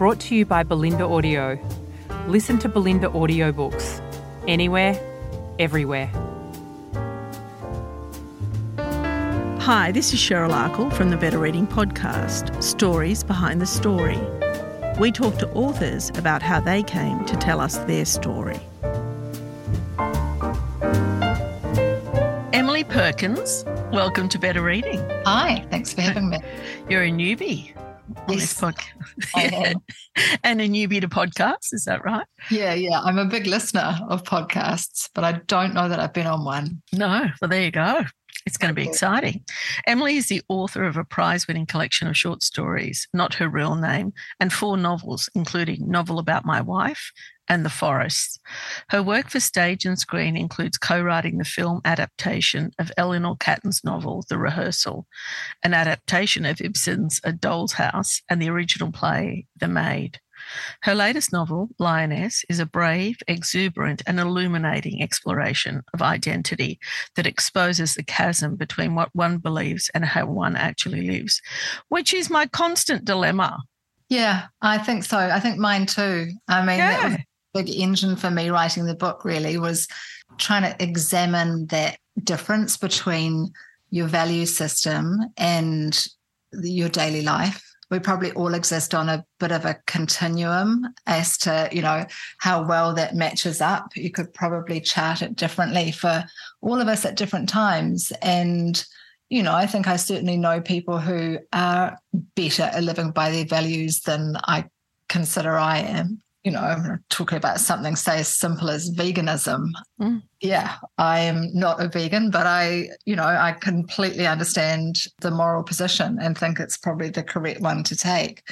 brought to you by Bolinda Audio. Listen to Bolinda audiobooks anywhere, everywhere. Hi, this is Cheryl Akle from the Better Reading Podcast Stories Behind the Story. We talk to authors about how they came to tell us their story. Emily Perkins, welcome to Better Reading. Hi, thanks for having me. You're a newbie on Yes, this podcast. And a newbie to podcasts, is that right? Yeah, yeah. I'm a big listener of podcasts, but I don't know that I've been on one. No. Well, there you go. It's going to be exciting. Emily is the author of a prize winning collection of short stories, not her real name, and four novels, including Novel About My Wife and The Forest. Her work for stage and screen includes co writing the film adaptation of Eleanor Catton's novel, The Rehearsal, an adaptation of Ibsen's A Doll's House, and the original play, The Maid. Her latest novel, Lioness, is a brave, exuberant, and illuminating exploration of identity that exposes the chasm between what one believes and how one actually lives, which is my constant dilemma. Yeah, I think so. I think mine too. I mean, Yeah. Big engine for me writing the book, really, was trying to examine that difference between your value system and your daily life. We probably all exist on a bit of a continuum as to, you know, how well that matches up. You could probably chart it differently for all of us at different times. And, you know, I think I certainly know people who are better at living by their values than I consider I am. You know, talking about something, say, as simple as veganism. Mm. Yeah, I am not a vegan, but I, you know, I completely understand the moral position and think it's probably the correct one to take.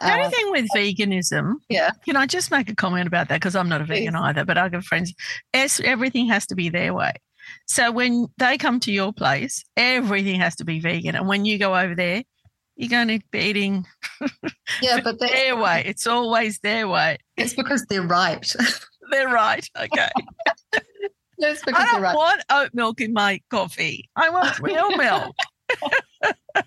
The only Uh, thing with veganism, yeah. can I just make a comment about that? Because I'm not a vegan either, but I've got friends, everything has to be their way. So when they come to your place, everything has to be vegan. And when you go over there, you're going to be eating Yeah, but their way. It's always their way. it's because they're right. They're right. Okay. that's I because they're don't right. want oat milk in my coffee. I want real milk.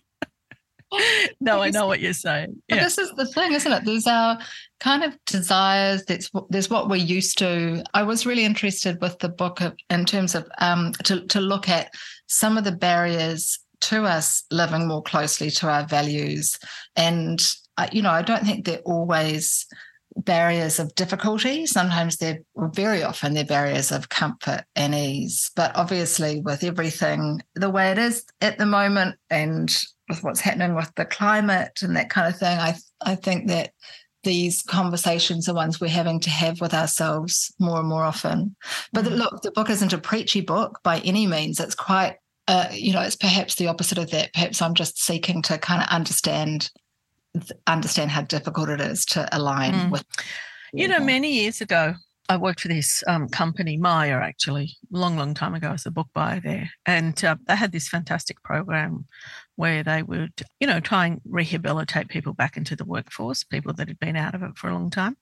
no, I know what you're saying. But Yeah. this is the thing, isn't it? There's our kind of desires. That's what- there's what we're used to. I was really interested with the book of, in terms of um, to to look at some of the barriers to us living more closely to our values, and uh, you know, I don't think they're always barriers of difficulty. Sometimes they're, very often, they're barriers of comfort and ease. But obviously, with everything the way it is at the moment, and with what's happening with the climate and that kind of thing, I I think that these conversations are ones we're having to have with ourselves more and more often. But Mm. look, the book isn't a preachy book by any means. It's quite, uh, you know, it's perhaps the opposite of that. Perhaps I'm just seeking to kind of understand understand how difficult it is to align Mm. with. You know, many years ago, I worked for this um, company, Myer, actually, long, long time ago. I was a book buyer there. And uh, they had this fantastic program where they would, you know, try and rehabilitate people back into the workforce, people that had been out of it for a long time.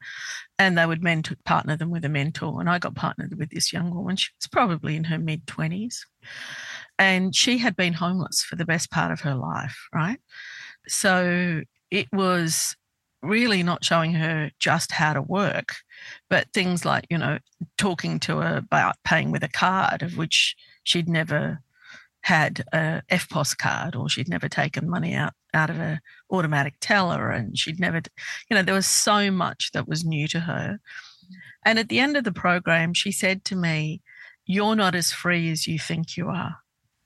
And they would mentor, partner them with a mentor. And I got partnered with this young woman. She was probably in her mid 20s. And she had been homeless for the best part of her life, right? So it was really not showing her just how to work, but things like, you know, talking to her about paying with a card, of which she'd never had a EFTPOS card or she'd never taken money out, out of an automatic teller and she'd never, you know, there was so much that was new to her. And at the end of the program, she said to me, You're not as free as you think you are.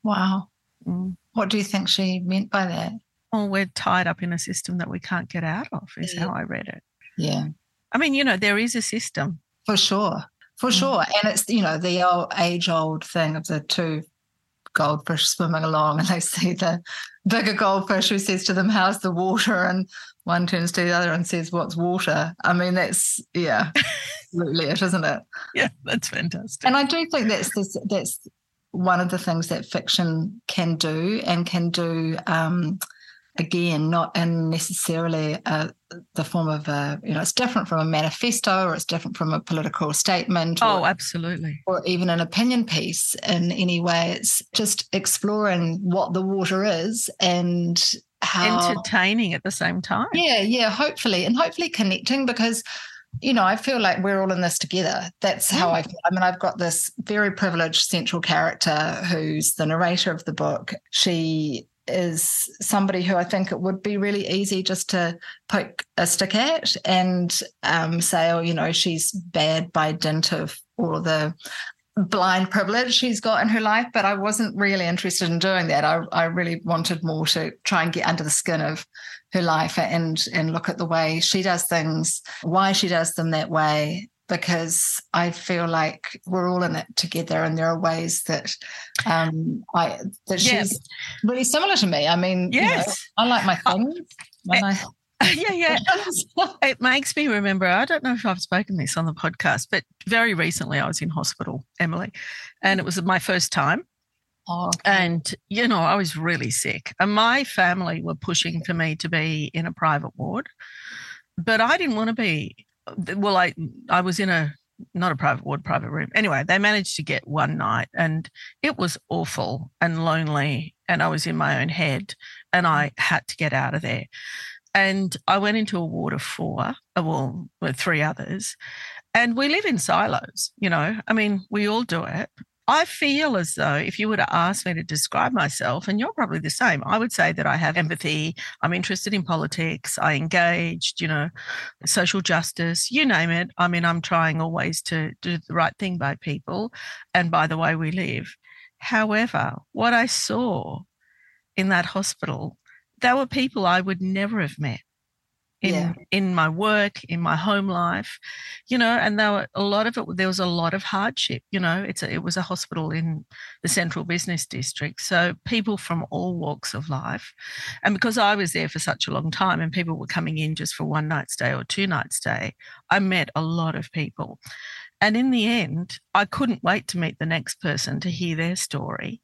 Wow. Mm. What do you think she meant by that? Well, we're tied up in a system that we can't get out of, is Yeah. how I read it. Yeah. I mean, you know, there is a system. For sure. For Mm. sure. And it's, you know, the old age old thing of the two goldfish swimming along and they see the bigger goldfish who says to them, How's the water? And one turns to the other and says, What's water? I mean, that's, yeah, absolutely it, isn't it? Yeah, that's fantastic. And I do think that's this, that's one of the things that fiction can do and can do. Um, again, not in necessarily uh, the form of a, you know, it's different from a manifesto or it's different from a political statement. Or, oh, absolutely. Or even an opinion piece in any way. It's just exploring what the water is and how entertaining at the same time. Yeah, yeah, hopefully. And hopefully connecting because you know, I feel like we're all in this together. That's how I feel. I mean, I've got this very privileged central character who's the narrator of the book. She is somebody who I think it would be really easy just to poke a stick at and um, say, oh, you know, she's bad by dint of all the blind privilege she's got in her life. But I wasn't really interested in doing that. I, I really wanted more to try and get under the skin of her life and and look at the way she does things, why she does them that way, because I feel like we're all in it together, and there are ways that um, I that yeah. she's really similar to me. I mean, yes, you know, I like my things. When I, yeah, yeah. it makes me remember. I don't know if I've spoken this on the podcast, but very recently I was in hospital, Emily, and it was my first time. Oh, okay. And, you know, I was really sick. And my family were pushing for me to be in a private ward. But I didn't want to be well, I I was in a not a private ward, private room. Anyway, they managed to get one night and it was awful and lonely. And I was in my own head and I had to get out of there. And I went into a ward of four, uh, well, with three others. And we live in silos, you know. I mean, we all do it. I feel as though if you were to ask me to describe myself, and you're probably the same, I would say that I have empathy. I'm interested in politics. I engaged, you know, social justice, you name it. I mean, I'm trying always to do the right thing by people and by the way we live. However, what I saw in that hospital, there were people I would never have met in yeah. in my work in my home life you know and there were a lot of it there was a lot of hardship you know it's a, it was a hospital in the central business district so people from all walks of life and because i was there for such a long time and people were coming in just for one night stay or two night stay i met a lot of people and in the end i couldn't wait to meet the next person to hear their story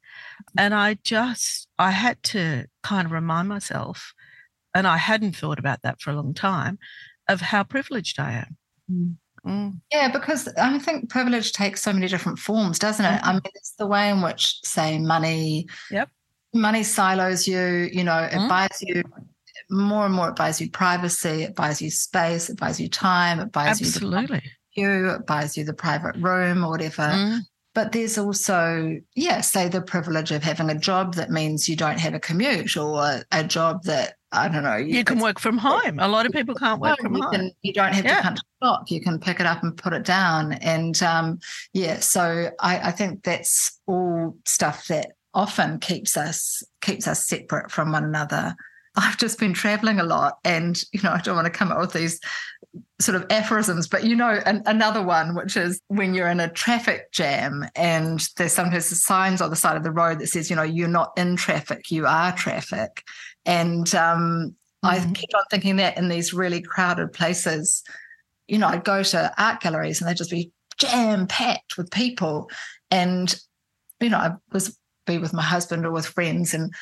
and i just i had to kind of remind myself and I hadn't thought about that for a long time, of how privileged I am. Mm. Mm. Yeah, because I think privilege takes so many different forms, doesn't it? Mm-hmm. I mean, it's the way in which, say, money, yep, money silos you. You know, it mm. buys you more and more. It buys you privacy. It buys you space. It buys you time. It buys absolutely you. The, you buys you the private room or whatever. Mm. But there's also, yeah, say the privilege of having a job that means you don't have a commute or a job that I don't know. You, you can work from home. A lot of people can't work from you home. Can, you don't have yeah. to punch a clock. You can pick it up and put it down. And um, yeah, so I, I think that's all stuff that often keeps us keeps us separate from one another. I've just been traveling a lot, and you know, I don't want to come up with these sort of aphorisms, but you know, an, another one, which is when you're in a traffic jam and there's sometimes the signs on the side of the road that says, you know, you're not in traffic, you are traffic. And um, mm-hmm. I keep on thinking that in these really crowded places, you know, I'd go to art galleries and they'd just be jam packed with people. And, you know, I was be with my husband or with friends and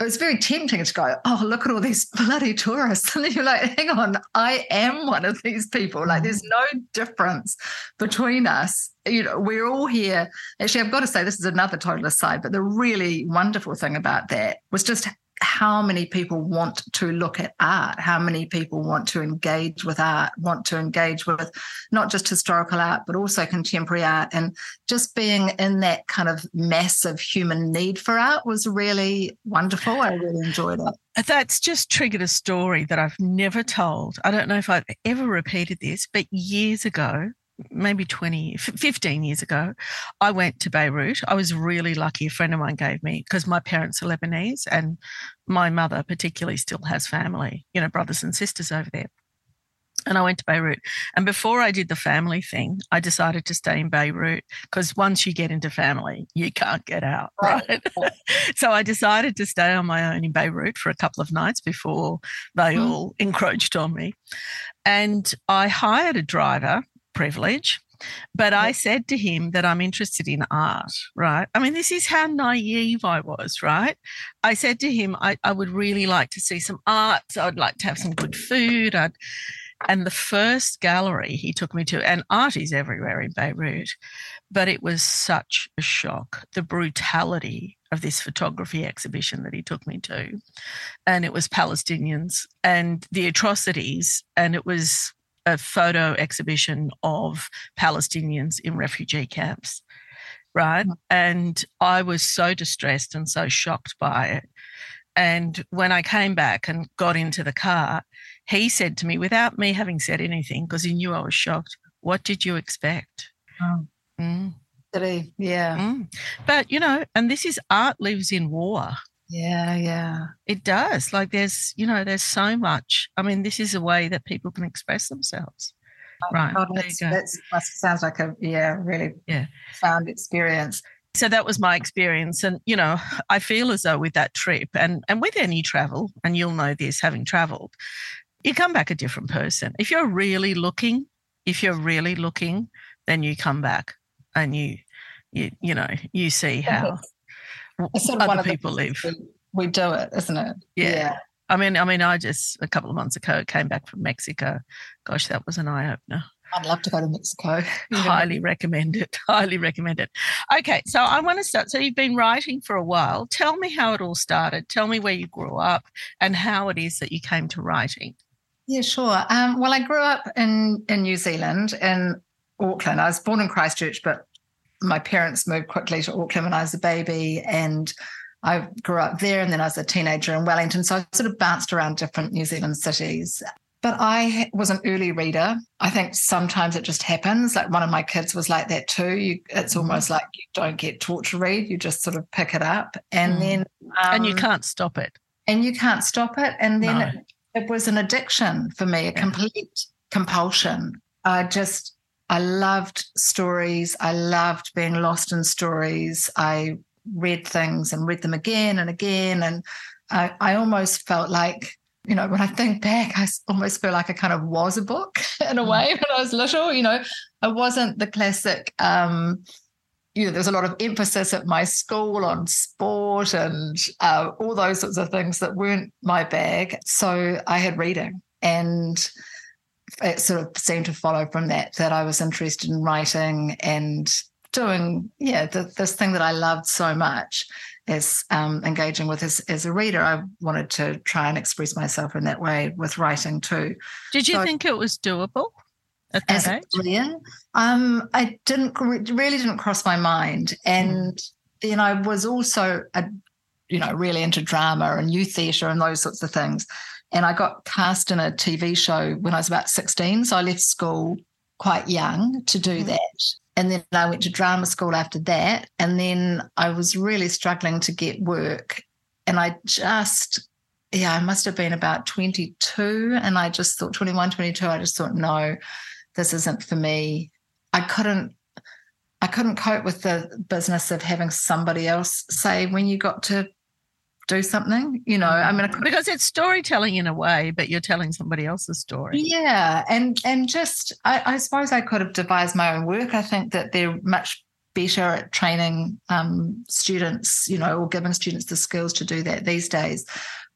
it was very tempting to go, oh, look at all these bloody tourists. And then you're like, hang on, I am one of these people. Like, there's mm-hmm. no difference between us. You know, we're all here. Actually, I've got to say, this is another total aside, but the really wonderful thing about that was just how many people want to look at art, how many people want to engage with art, want to engage with not just historical art, but also contemporary art. And just being in that kind of massive human need for art was really wonderful. I really enjoyed it. That's just triggered a story that I've never told. I don't know if I've ever repeated this, but years ago, maybe 20, 15 years ago, I went to Beirut. I was really lucky. A friend of mine gave me, because my parents are Lebanese and my mother particularly still has family, you know, brothers and sisters over there. and I went to Beirut. And before I did the family thing, I decided to stay in Beirut because once you get into family, you can't get out, right? so I decided to stay on my own in Beirut for a couple of nights before they mm. all encroached on me. And I hired a driver, privilege, but I said to him that I'm interested in art, right? I mean, this is how naive I was, right? I said to him, I, I would really like to see some art. So I'd like to have some good food. I'd, and the first gallery he took me to, and art is everywhere in Beirut, but it was such a shock the brutality of this photography exhibition that he took me to. And it was Palestinians and the atrocities, and it was a photo exhibition of Palestinians in refugee camps. Right. Mm. And I was so distressed and so shocked by it. And when I came back and got into the car, he said to me, without me having said anything, because he knew I was shocked, What did you expect? Oh. Mm. He? Yeah. Mm. But, you know, and this is art lives in war. Yeah, yeah. It does. Like there's, you know, there's so much. I mean, this is a way that people can express themselves. Oh, right. God, that's, that sounds like a yeah, really yeah. profound experience. So that was my experience. And, you know, I feel as though with that trip and, and with any travel, and you'll know this having traveled, you come back a different person. If you're really looking, if you're really looking, then you come back and you, you, you know, you see how it's sort of other people leave. We, we, do it, isn't it? Yeah. yeah. I mean, I mean, I just a couple of months ago came back from Mexico. Gosh, that was an eye opener. I'd love to go to Mexico. Highly recommend it. Highly recommend it. Okay, so I want to start. So you've been writing for a while. Tell me how it all started. Tell me where you grew up and how it is that you came to writing. Yeah, sure. Um, well, I grew up in in New Zealand in Auckland. I was born in Christchurch, but my parents moved quickly to Auckland when I was a baby, and I grew up there. And then I was a teenager in Wellington, so I sort of bounced around different New Zealand cities. But I was an early reader. I think sometimes it just happens. Like one of my kids was like that too. You, it's mm-hmm. almost like you don't get taught to read; you just sort of pick it up, and mm. then um, and you can't stop it. And you can't stop it. And then no. it, it was an addiction for me, a complete compulsion. I just, I loved stories. I loved being lost in stories. I read things and read them again and again. And I, I almost felt like, you know, when I think back, I almost feel like I kind of was a book in a mm. way when I was little. You know, I wasn't the classic um, you know, there was a lot of emphasis at my school on sport and uh, all those sorts of things that weren't my bag. So I had reading, and it sort of seemed to follow from that that I was interested in writing and doing, yeah, the, this thing that I loved so much as um, engaging with as, as a reader. I wanted to try and express myself in that way with writing too. Did you so, think it was doable? as age? a career. Um, I didn't really didn't cross my mind, and mm. then I was also a, you know really into drama and youth theatre and those sorts of things. And I got cast in a TV show when I was about sixteen, so I left school quite young to do mm. that. And then I went to drama school after that. And then I was really struggling to get work. And I just yeah, I must have been about 22. And I just thought 21, 22, I just thought, no, this isn't for me. I couldn't I couldn't cope with the business of having somebody else say when you got to do something. You know, I mean, I because it's storytelling in a way, but you're telling somebody else's story. Yeah, and and just I, I suppose I could have devised my own work. I think that they're much better at training um, students, you know, or giving students the skills to do that these days.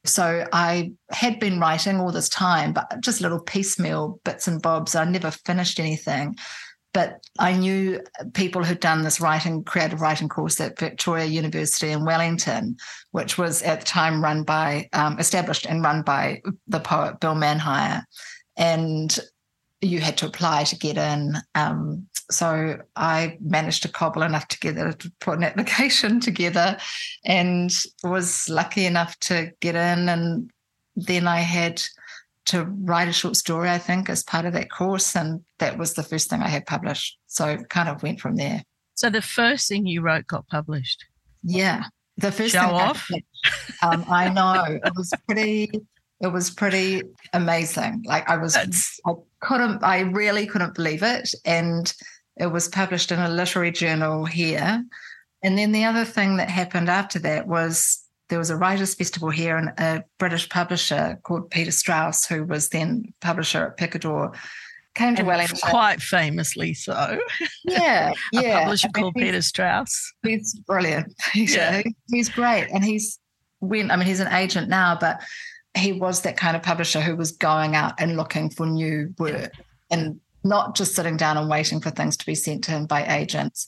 So I had been writing all this time, but just little piecemeal bits and bobs. I never finished anything. But I knew people who'd done this writing, creative writing course at Victoria University in Wellington, which was at the time run by, um, established and run by the poet Bill Manhire. And you had to apply to get in. Um, so I managed to cobble enough together to put an application together and was lucky enough to get in. And then I had to write a short story, I think, as part of that course. And that was the first thing I had published. So kind of went from there. So the first thing you wrote got published? Yeah. The first Show thing off. I, um, I know it was pretty it was pretty amazing. Like I was, I couldn't, I really couldn't believe it. And it was published in a literary journal here. And then the other thing that happened after that was there was a writers' festival here, and a British publisher called Peter Strauss, who was then publisher at Picador, came to And Wellington. Quite famously so. Yeah, A yeah. publisher I mean, called Peter Strauss. He's brilliant. He's, Yeah. he's great. And he's when I mean he's an agent now, but he was that kind of publisher who was going out and looking for new work and not just sitting down and waiting for things to be sent to him by agents.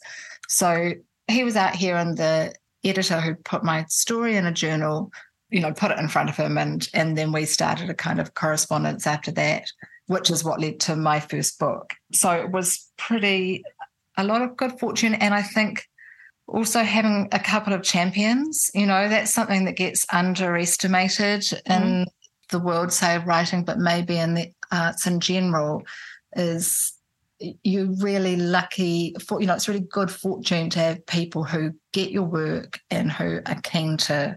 So he was out here and the editor who put my story in a journal, you know, put it in front of him and and then we started a kind of correspondence after that, which is what led to my first book. So it was pretty a lot of good fortune and I think also having a couple of champions you know that's something that gets underestimated mm-hmm. in the world say of writing but maybe in the arts in general is you're really lucky for you know it's really good fortune to have people who get your work and who are keen to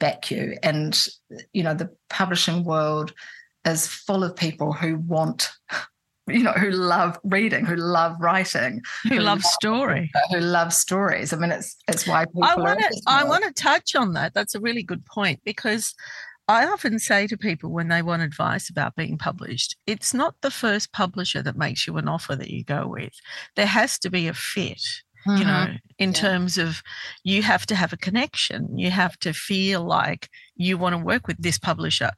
back you and you know the publishing world is full of people who want you know who love reading who love writing Who Who loves love- story. who love stories. I mean, it's it's why people. I want to I want to touch on that. That's a really good point because I often say to people when they want advice about being published, it's not the first publisher that makes you an offer that you go with. There has to be a fit, you Mhm. know, in Yeah. terms of you have to have a connection. You have to feel like you want to work with this publisher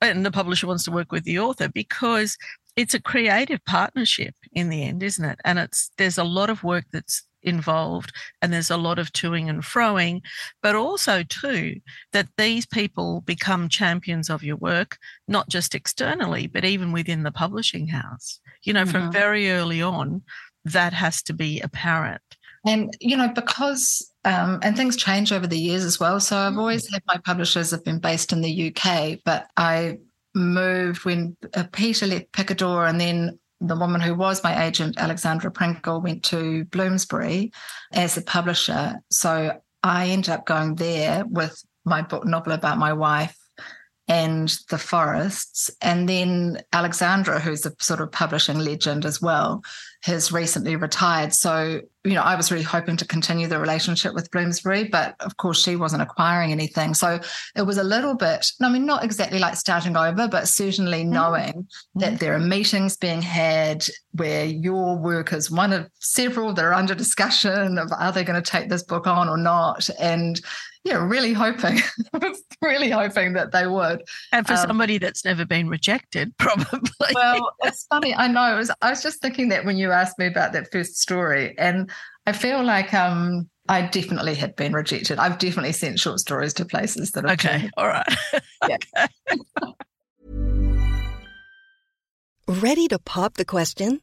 and the publisher wants to work with the author because it's a creative partnership in the end, isn't it? And it's there's a lot of work that's involved and there's a lot of toing and froing, but also too that these people become champions of your work, not just externally, but even within the publishing house. You know, from Mhm. very early on, that has to be apparent. And you know, because um, and things change over the years as well. So I've always had my publishers have been based in the UK, but I moved when uh, Peter left Picador, and then the woman who was my agent, Alexandra Pringle, went to Bloomsbury as a publisher. So I ended up going there with my book novel about my wife and the Forrests. And then Alexandra, who's a sort of publishing legend as well, has recently retired. So, you know, I was really hoping to continue the relationship with Bloomsbury, but of course she wasn't acquiring anything. So it was a little bit, I mean, not exactly like starting over, but certainly mm-hmm. knowing mm-hmm. that there are meetings being had where your work is one of several that are under discussion of are they going to take this book on or not? And yeah, really hoping, I was really hoping that they would. And for Um, somebody that's never been rejected, probably. Well, it's funny. I know. It was, I was just thinking that when you asked me about that first story, and I feel like um, I definitely had been rejected. I've definitely sent short stories to places that have okay, all right. Ready to pop the question?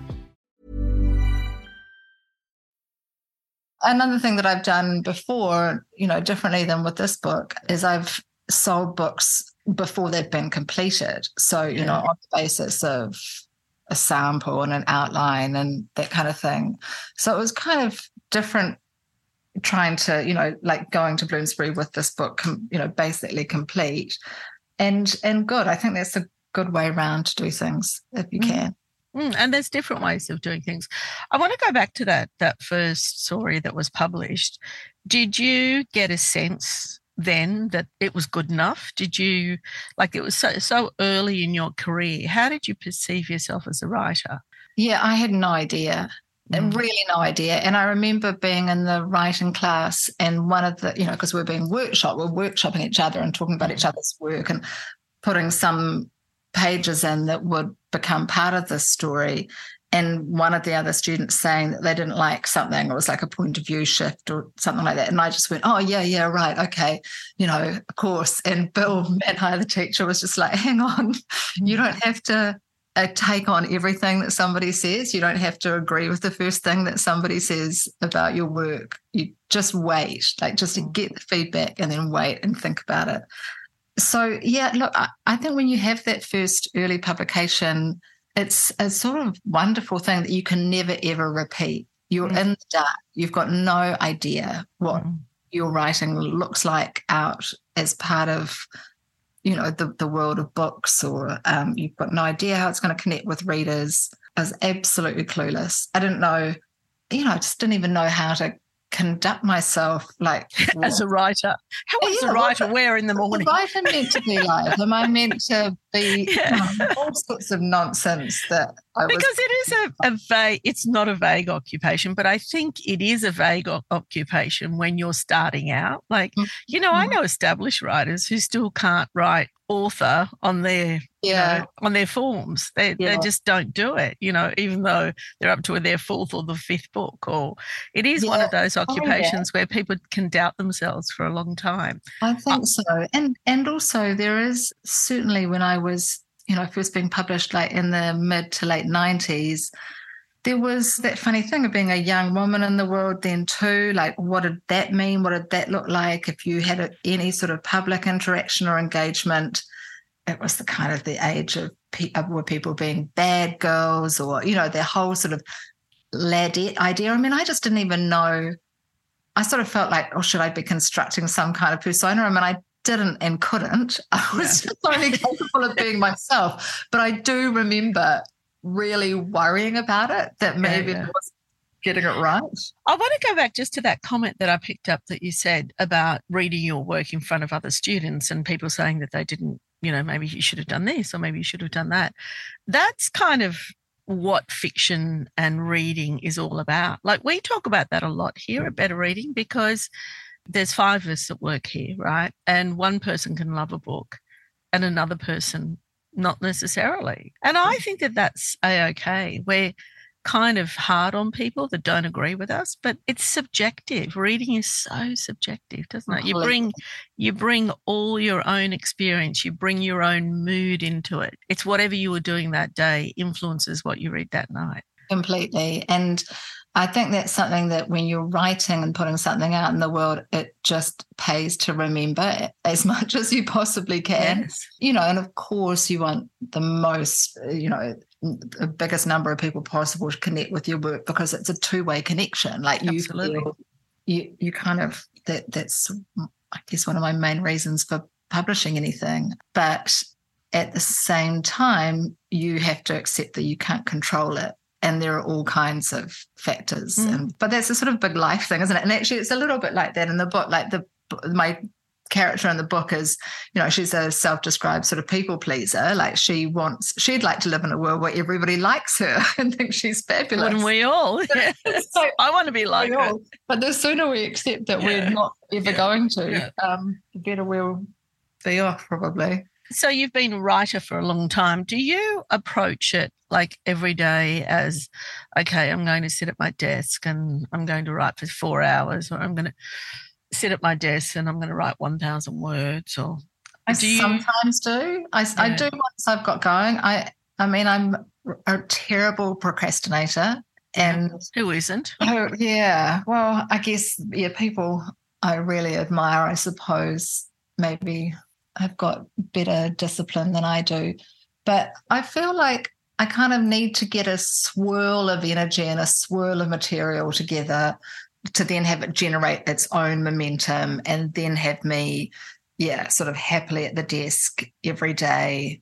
Another thing that I've done before, you know, differently than with this book, is I've sold books before they've been completed. So, you know, on the basis of a sample and an outline and that kind of thing. So it was kind of different trying to, you know, like going to Bloomsbury with this book, com- you know, basically complete and and good. I think that's a good way around to do things if you Mm. can. Mm, and there's different ways of doing things. I want to go back to that that first story that was published. Did you get a sense then that it was good enough? Did you like it was so so early in your career? How did you perceive yourself as a writer? Yeah, I had no idea. Mm. Really, no idea. And I remember being in the writing class, and one of the, you know, because we're being workshop, we're workshopping each other and talking about each other's work and putting some pages in that would become part of the story and one of the other students saying that they didn't like something it was like a point of view shift or something like that. And I just went, oh, yeah, yeah, right. Okay. You know, of course. And Bill Manhire, the teacher, was just like, hang on, you don't have to uh, take on everything that somebody says. You don't have to agree with the first thing that somebody says about your work. You just wait, like just to get the feedback and then wait and think about it. So, yeah, look, I, I think when you have that first early publication, it's a sort of wonderful thing that you can never ever repeat. You're mm. in the dark. You've got no idea what mm. your writing looks like out as part of, you know, the, the world of books, or um, you've got no idea how it's going to connect with readers. I was absolutely clueless. I didn't know, you know, I just didn't even know how to conduct myself like as a writer. How is yeah, a writer what, wear in the morning? Writer meant to be like? Am I meant to be yeah. know, all sorts of nonsense that I because was- it is a, a vague. It's not a vague occupation, but I think it is a vague o- occupation when you're starting out. Like mm-hmm. you know, I mm-hmm. know established writers who still can't write author on their yeah know, on their forms they, yeah. they just don't do it you know even though they're up to their fourth or the fifth book or it is yeah. one of those occupations oh, yeah. where people can doubt themselves for a long time i think uh, so and and also there is certainly when i was you know first being published like in the mid to late 90s there was that funny thing of being a young woman in the world then too like what did that mean what did that look like if you had a, any sort of public interaction or engagement it was the kind of the age of pe- were people being bad girls or you know their whole sort of ladette idea i mean i just didn't even know i sort of felt like oh should i be constructing some kind of persona i mean i didn't and couldn't i was yeah. just only capable of being myself but i do remember really worrying about it that maybe yeah, yeah. was getting it right. I want to go back just to that comment that I picked up that you said about reading your work in front of other students and people saying that they didn't, you know, maybe you should have done this or maybe you should have done that. That's kind of what fiction and reading is all about. Like we talk about that a lot here at Better Reading because there's five of us that work here, right? And one person can love a book and another person not necessarily. And I mm. think that that's a okay. We're kind of hard on people that don't agree with us, but it's subjective. Reading is so subjective, doesn't it? You bring you bring all your own experience, you bring your own mood into it. It's whatever you were doing that day influences what you read that night. Completely. And I think that's something that when you're writing and putting something out in the world, it just pays to remember as much as you possibly can. Yes. You know, and of course, you want the most, you know, the biggest number of people possible to connect with your work because it's a two-way connection. Like you Absolutely. feel, you you kind of that that's I guess one of my main reasons for publishing anything. But at the same time, you have to accept that you can't control it and there are all kinds of factors mm. and but that's a sort of big life thing isn't it and actually it's a little bit like that in the book like the my character in the book is you know she's a self-described sort of people pleaser like she wants she'd like to live in a world where everybody likes her and thinks she's fabulous wouldn't we all yeah. so, i want to be like her all. but the sooner we accept that yeah. we're not ever yeah. going to um, the better we'll be off probably so you've been a writer for a long time. Do you approach it like every day as, okay, I'm going to sit at my desk and I'm going to write for four hours, or I'm going to sit at my desk and I'm going to write 1,000 words, or I do you... sometimes do. I, yeah. I do once I've got going. I, I mean, I'm a terrible procrastinator, and who isn't? Oh, yeah. Well, I guess yeah, people I really admire. I suppose maybe have got better discipline than I do. But I feel like I kind of need to get a swirl of energy and a swirl of material together to then have it generate its own momentum and then have me, yeah, sort of happily at the desk every day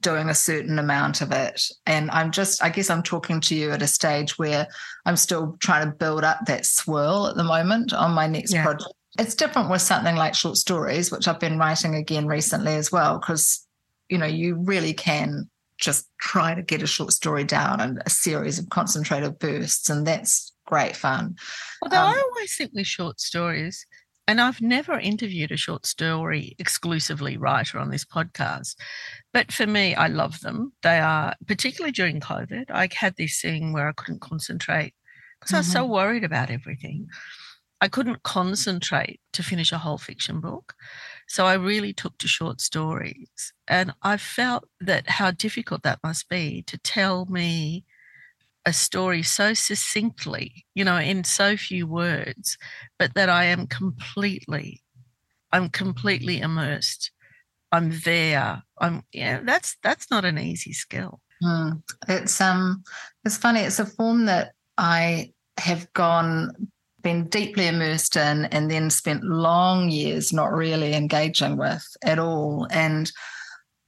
doing a certain amount of it. And I'm just, I guess I'm talking to you at a stage where I'm still trying to build up that swirl at the moment on my next yeah. project it's different with something like short stories, which I've been writing again recently as well, because you know you really can just try to get a short story down and a series of concentrated bursts. And that's great fun. Although um, I always think with short stories, and I've never interviewed a short story exclusively writer on this podcast, but for me, I love them. They are, particularly during COVID, I had this thing where I couldn't concentrate because mm-hmm. I was so mm-hmm. worried about everything. I couldn't concentrate to finish a whole fiction book. So I really took to short stories. And I felt that how difficult that must be to tell me a story so succinctly, you know, in so few words, but that I am completely, I'm completely immersed. I'm there. I'm yeah, that's that's not an easy skill. Mm. It's um it's funny, it's a form that I have gone been deeply immersed in and then spent long years not really engaging with at all. And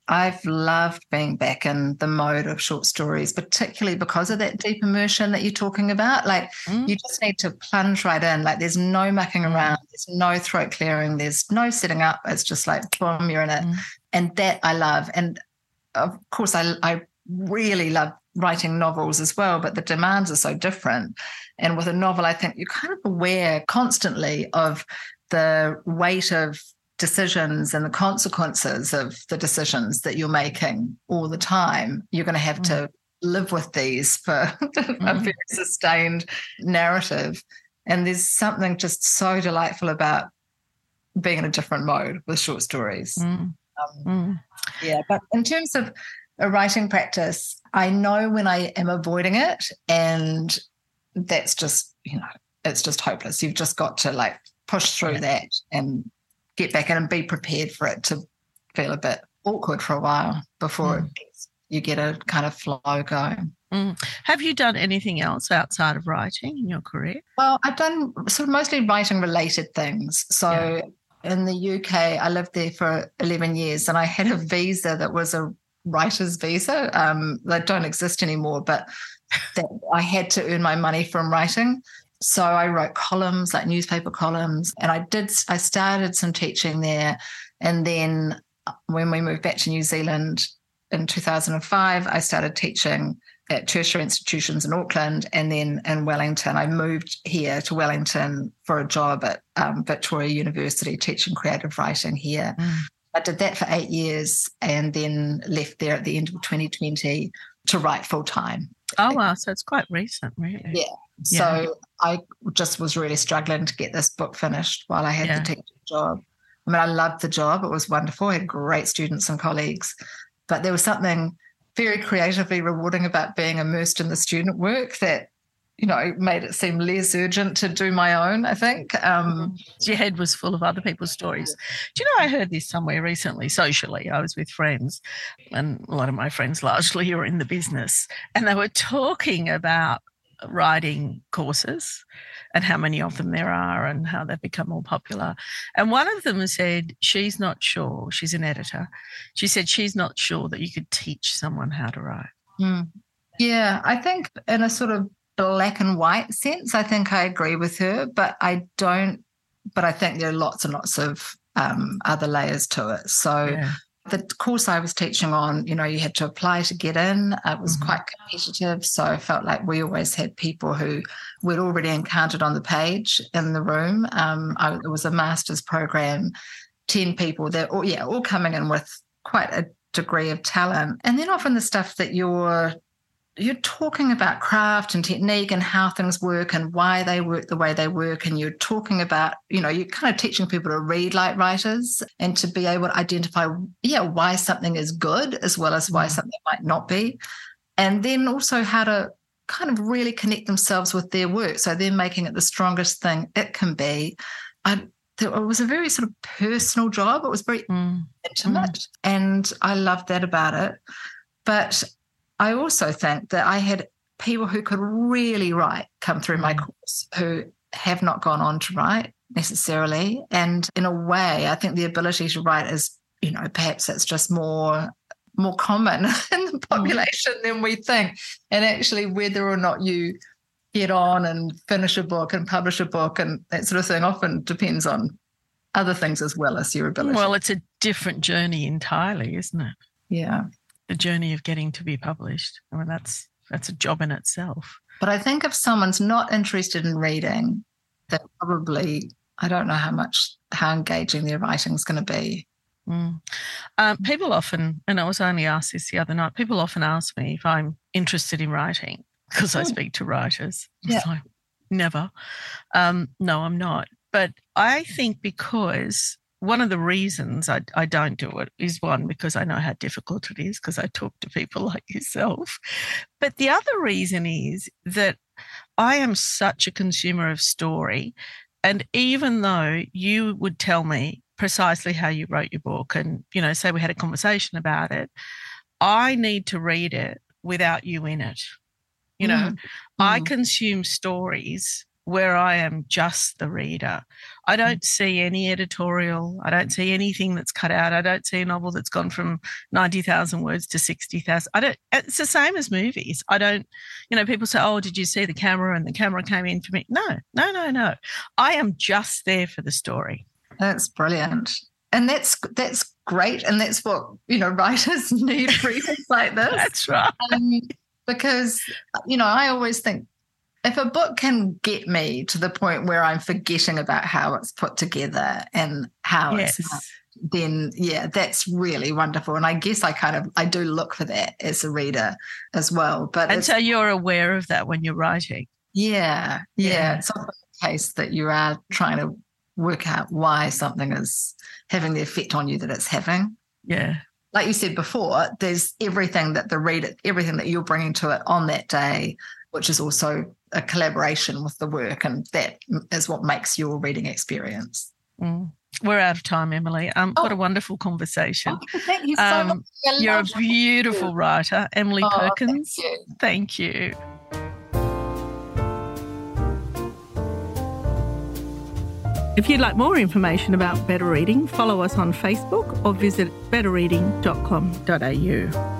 I've loved being back in the mode of short stories, particularly because of that deep immersion that you're talking about. Like mm. you just need to plunge right in. Like there's no mucking mm. around, there's no throat clearing, there's no setting up. It's just like boom, you're in it. Mm. And that I love. And of course, I I really love writing novels as well, but the demands are so different. And with a novel, I think you're kind of aware constantly of the weight of decisions and the consequences of the decisions that you're making all the time. You're going to have mm-hmm. to mm. live with these for a very sustained narrative. And there's something just so delightful about being in a different mode with short stories. Mm. Um, mm. Yeah, but in terms of a writing practice, I know when I am avoiding it, and that's just, you know, it's just hopeless. You've just got to like push through yeah. that and get back in and be prepared for it to feel a bit awkward for a while before mm. you get a kind of flow going. Mm. Have you done anything else outside of writing in your career? Well, I've done sort of mostly writing related things. So yeah. in the UK, I lived there for 11 years and I had a visa that was a writer's visa. Um, they don't exist anymore, but that I had to earn my money from writing. So I wrote columns, like newspaper columns, and I did. I started some teaching there, and then uh, when we moved back to New Zealand in 2005, I started teaching at tertiary institutions in Auckland and then in Wellington. I moved here to Wellington for a job at um, Victoria University teaching creative writing here. Mm. I did that for eight years and then left there at the end of 2020 to write full time. Oh, wow. So it's quite recent, really. Yeah. yeah. So I just was really struggling to get this book finished while I had yeah. the teaching job. I mean, I loved the job. It was wonderful. I had great students and colleagues, but there was something very creatively rewarding about being immersed in the student work that you know, made it seem less urgent to do my own, I think. Um, Your head was full of other people's stories. Do you know, I heard this somewhere recently, socially. I was with friends, and a lot of my friends largely are in the business, and they were talking about writing courses and how many of them there are and how they've become more popular. And one of them said she's not sure, she's an editor. She said she's not sure that you could teach someone how to write. Mm. Yeah, I think in a sort of black and white sense, I think I agree with her, but I don't. But I think there are lots and lots of um, other layers to it. So yeah. the course I was teaching on, you know, you had to apply to get in. It was mm-hmm. quite competitive, so I felt like we always had people who we'd already encountered on the page in the room. Um, I, it was a master's program, ten people. They're all, yeah, all coming in with quite a degree of talent, and then often the stuff that you're you're talking about craft and technique and how things work and why they work the way they work and you're talking about you know you're kind of teaching people to read like writers and to be able to identify yeah why something is good as well as why mm. something might not be and then also how to kind of really connect themselves with their work so they're making it the strongest thing it can be I, it was a very sort of personal job it was very mm. intimate mm. and i loved that about it but I also think that I had people who could really write come through my mm. course who have not gone on to write necessarily. And in a way, I think the ability to write is, you know, perhaps it's just more more common in the mm. population mm. than we think. And actually, whether or not you get on and finish a book and publish a book and that sort of thing often depends on other things as well as your ability. Well, it's a different journey entirely, isn't it? Yeah. The journey of getting to be published. I mean, that's that's a job in itself. But I think if someone's not interested in reading, that probably I don't know how much how engaging their writing is going to be. Mm. Um, people often, and I was only asked this the other night. People often ask me if I'm interested in writing because I speak to writers. Yeah. Like, never. Um, no, I'm not. But I think because one of the reasons I, I don't do it is one, because I know how difficult it is, because I talk to people like yourself. But the other reason is that I am such a consumer of story. And even though you would tell me precisely how you wrote your book and, you know, say we had a conversation about it, I need to read it without you in it. You know, Mm. I Mm. consume stories where I am just the reader. I don't see any editorial. I don't see anything that's cut out. I don't see a novel that's gone from 90,000 words to 60,000. I don't, it's the same as movies. I don't, you know, people say, oh, did you see the camera and the camera came in for me? No, no, no, no. I am just there for the story. That's brilliant. And that's that's great. And that's what, you know, writers need readers like this. That's right. um, because you know i always think if a book can get me to the point where i'm forgetting about how it's put together and how Yes. it's then yeah that's really wonderful and i guess i kind of i do look for that as a reader as well but And so you're aware of that when you're writing. yeah, yeah Yeah. it's often the case that you are trying to work out why something is having the effect on you that it's having Yeah. like you said before, there's everything that the reader, everything that you're bringing to it on that day, which is also a collaboration with the work, and that is what makes your reading experience. Mm. We're out of time, Emily. Um, What a Oh. wonderful conversation. thank you so um, much. You're a love what you beautiful writer, Emily Oh, thank Perkins. you. Thank you. If you'd like more information about Better Reading, follow us on Facebook or visit betterreading.com.au.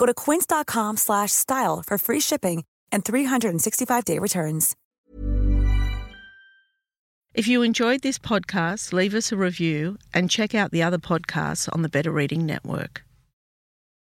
Go to quince.com slash style for free shipping and 365-day returns. If you enjoyed this podcast, leave us a review and check out the other podcasts on the Better Reading Network.